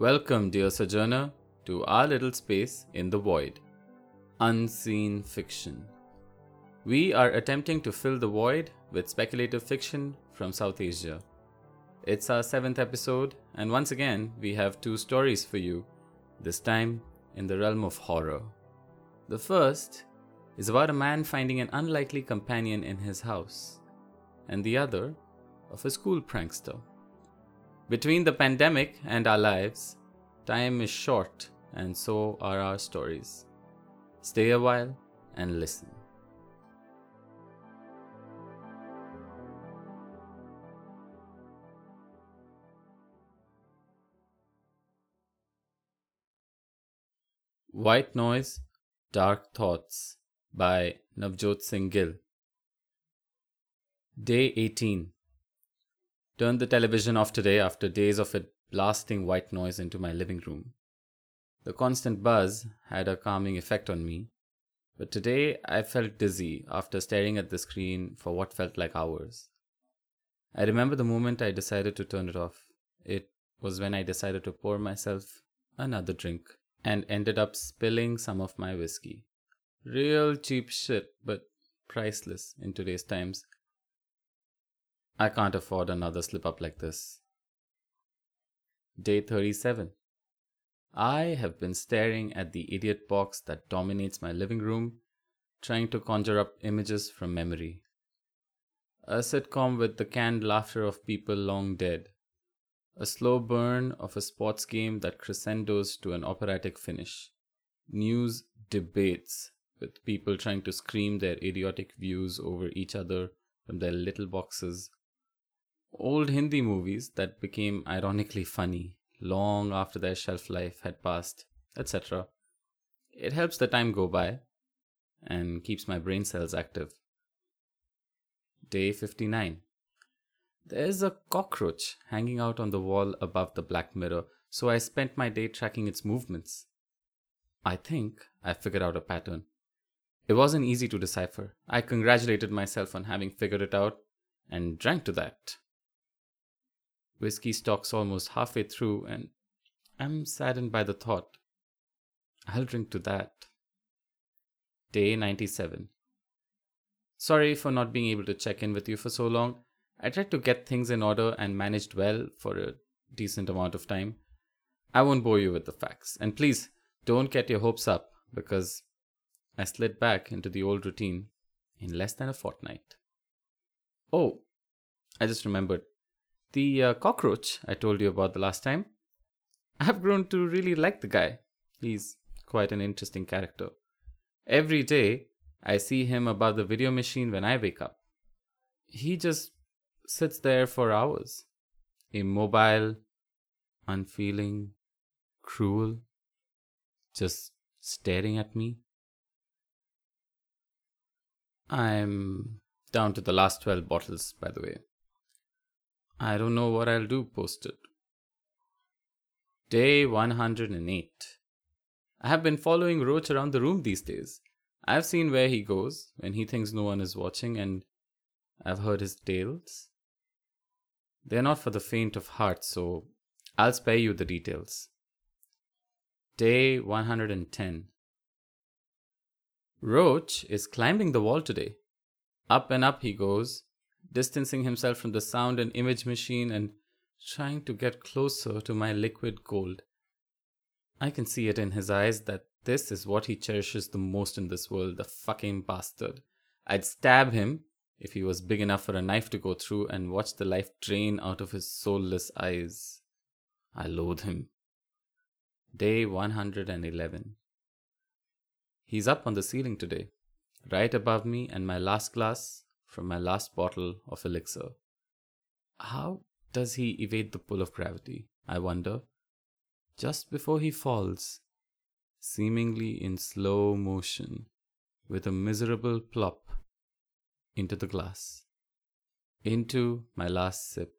Welcome, dear sojourner, to our little space in the void unseen fiction. We are attempting to fill the void with speculative fiction from South Asia. It's our seventh episode, and once again, we have two stories for you, this time in the realm of horror. The first is about a man finding an unlikely companion in his house, and the other of a school prankster. Between the pandemic and our lives, time is short, and so are our stories. Stay a while and listen. White Noise, Dark Thoughts by Navjot Singh Gill. Day 18. Turned the television off today after days of it blasting white noise into my living room. The constant buzz had a calming effect on me, but today I felt dizzy after staring at the screen for what felt like hours. I remember the moment I decided to turn it off. It was when I decided to pour myself another drink and ended up spilling some of my whiskey. Real cheap shit, but priceless in today's times. I can't afford another slip up like this. Day 37. I have been staring at the idiot box that dominates my living room, trying to conjure up images from memory. A sitcom with the canned laughter of people long dead a slow burn of a sports game that crescendos to an operatic finish. News debates with people trying to scream their idiotic views over each other from their little boxes. Old Hindi movies that became ironically funny long after their shelf life had passed, etc. It helps the time go by and keeps my brain cells active. Day 59. There's a cockroach hanging out on the wall above the black mirror, so I spent my day tracking its movements. I think I figured out a pattern. It wasn't easy to decipher. I congratulated myself on having figured it out and drank to that. Whiskey stock's almost halfway through, and I'm saddened by the thought. I'll drink to that. Day 97. Sorry for not being able to check in with you for so long. I tried to get things in order and managed well for a decent amount of time. I won't bore you with the facts. And please don't get your hopes up because I slid back into the old routine in less than a fortnight. Oh, I just remembered. The uh, cockroach I told you about the last time. I've grown to really like the guy. He's quite an interesting character. Every day, I see him above the video machine when I wake up. He just sits there for hours, immobile, unfeeling, cruel, just staring at me. I'm down to the last 12 bottles, by the way. I don't know what I'll do post it. Day 108. I have been following Roach around the room these days. I've seen where he goes when he thinks no one is watching, and I've heard his tales. They're not for the faint of heart, so I'll spare you the details. Day 110. Roach is climbing the wall today. Up and up he goes, distancing himself from the sound and image machine and trying to get closer to my liquid gold. I can see it in his eyes that this is what he cherishes the most in this world, the fucking bastard. I'd stab him if he was big enough for a knife to go through and watch the life drain out of his soulless eyes. I loathe him. Day 111. He's up on the ceiling today, right above me and my last glass from my last bottle of elixir. How does he evade the pull of gravity? I wonder. Just before he falls, seemingly in slow motion, with a miserable plop into the glass, into my last sip.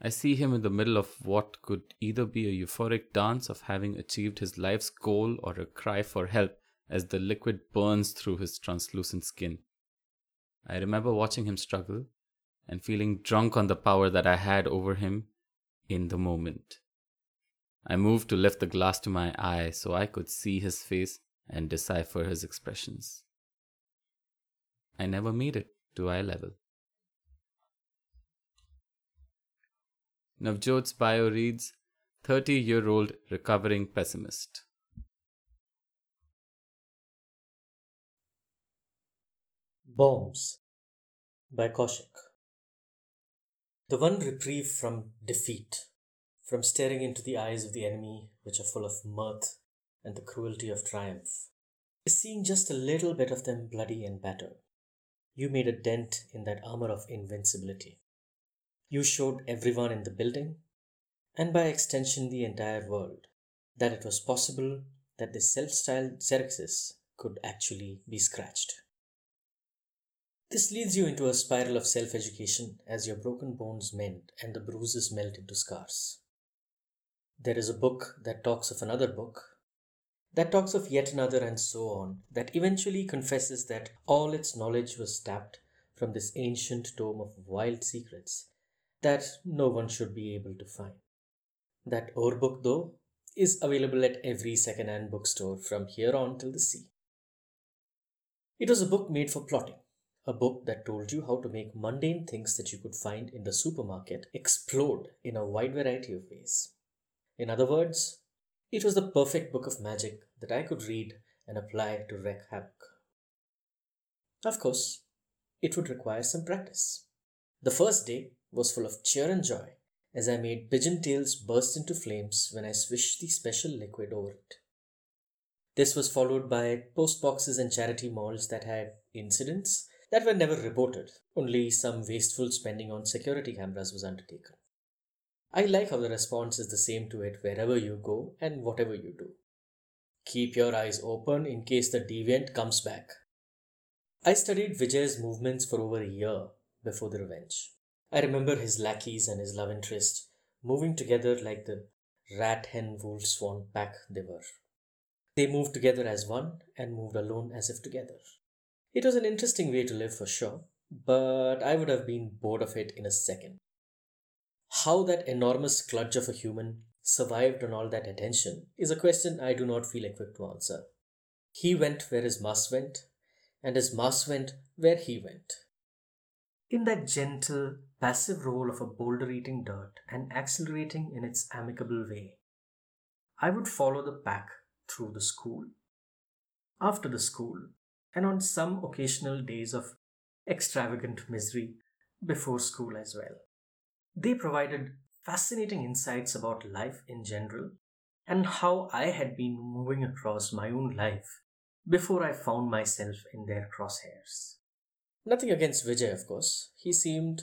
I see him in the middle of what could either be a euphoric dance of having achieved his life's goal or a cry for help as the liquid burns through his translucent skin. I remember watching him struggle and feeling drunk on the power that I had over him in the moment. I moved to lift the glass to my eye so I could see his face and decipher his expressions. I never made it to eye level. Navjot's bio reads 30 year old recovering pessimist. Bombs by Kaushik. The one reprieve from defeat, from staring into the eyes of the enemy, which are full of mirth and the cruelty of triumph, is seeing just a little bit of them bloody and battered. You made a dent in that armor of invincibility. You showed everyone in the building, and by extension the entire world, that it was possible that the self styled Xerxes could actually be scratched. This leads you into a spiral of self education as your broken bones mend and the bruises melt into scars. There is a book that talks of another book, that talks of yet another, and so on, that eventually confesses that all its knowledge was tapped from this ancient tome of wild secrets that no one should be able to find. That Or book, though, is available at every second hand bookstore from here on till the sea. It was a book made for plotting, a book that told you how to make mundane things that you could find in the supermarket explode in a wide variety of ways. In other words, it was the perfect book of magic that I could read and apply to wreak havoc. Of course, it would require some practice. The first day was full of cheer and joy as I made pigeon tails burst into flames when I swished the special liquid over it. This was followed by post boxes and charity malls that had incidents that were never reported, only some wasteful spending on security cameras was undertaken. I like how the response is the same to it wherever you go and whatever you do. Keep your eyes open in case the deviant comes back. I studied Vijay's movements for over a year before the revenge. I remember his lackeys and his love interest moving together like the rat hen wolf swan pack they were. They moved together as one and moved alone as if together. It was an interesting way to live for sure, but I would have been bored of it in a second. How that enormous clutch of a human survived on all that attention is a question I do not feel equipped to answer. He went where his mass went, and his mass went where he went. In that gentle, passive role of a boulder eating dirt and accelerating in its amicable way, I would follow the pack through the school, after the school, and on some occasional days of extravagant misery before school as well. They provided fascinating insights about life in general and how I had been moving across my own life before I found myself in their crosshairs. Nothing against Vijay, of course. He seemed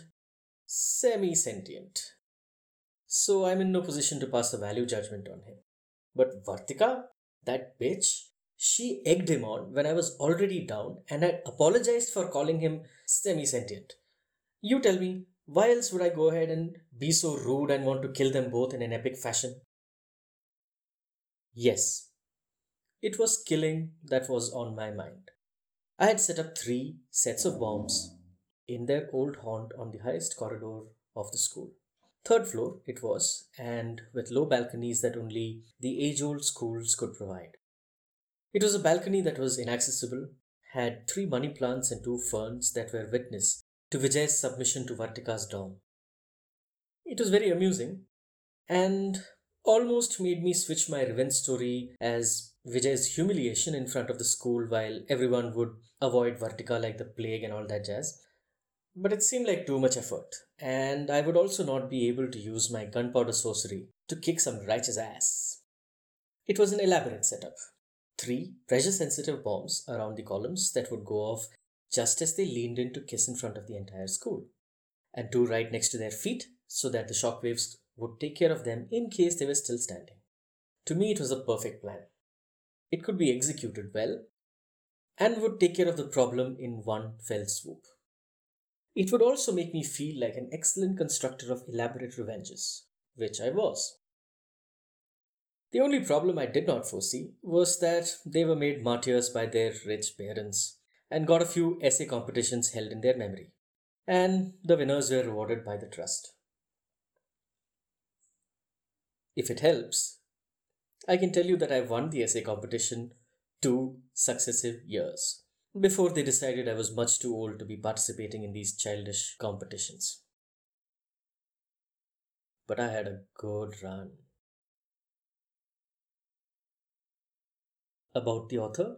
semi sentient. So I'm in no position to pass a value judgment on him. But Vartika, that bitch, she egged him on when I was already down and had apologized for calling him semi sentient. You tell me, why else would I go ahead and be so rude and want to kill them both in an epic fashion? Yes, it was killing that was on my mind. I had set up three sets of bombs in their old haunt on the highest corridor of the school. Third floor it was, and with low balconies that only the age old schools could provide. It was a balcony that was inaccessible, had three money plants and two ferns that were witness to Vijay's submission to Vartika's dom. It was very amusing and almost made me switch my revenge story as Vijay's humiliation in front of the school while everyone would avoid Vartika like the plague and all that jazz. But it seemed like too much effort, and I would also not be able to use my gunpowder sorcery to kick some righteous ass. It was an elaborate setup, three pressure sensitive bombs around the columns that would go off just as they leaned in to kiss in front of the entire school, and two right next to their feet so that the shock waves would take care of them in case they were still standing. To me, it was a perfect plan. It could be executed well and would take care of the problem in one fell swoop. It would also make me feel like an excellent constructor of elaborate revenges, which I was. The only problem I did not foresee was that they were made martyrs by their rich parents and got a few essay competitions held in their memory, and the winners were rewarded by the trust. If it helps, I can tell you that I won the essay competition two successive years before they decided I was much too old to be participating in these childish competitions. But I had a good run. About the author,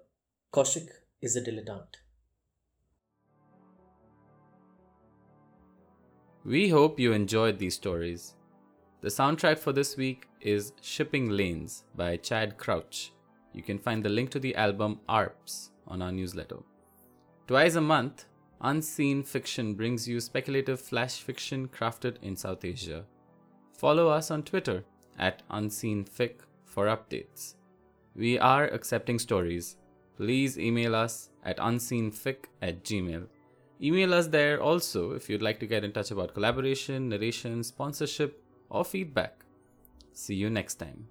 Kaushik is a dilettante. We hope you enjoyed these stories. The soundtrack for this week is Shipping Lanes by Chad Crouch. You can find the link to the album ARPS on our newsletter. Twice a month, Unseen Fiction brings you speculative flash fiction crafted in South Asia. Follow us on Twitter at UnseenFic for updates. We are accepting stories. Please email us at unseenfic at gmail. Email us there also if you'd like to get in touch about collaboration, narration, sponsorship, or feedback. See you next time.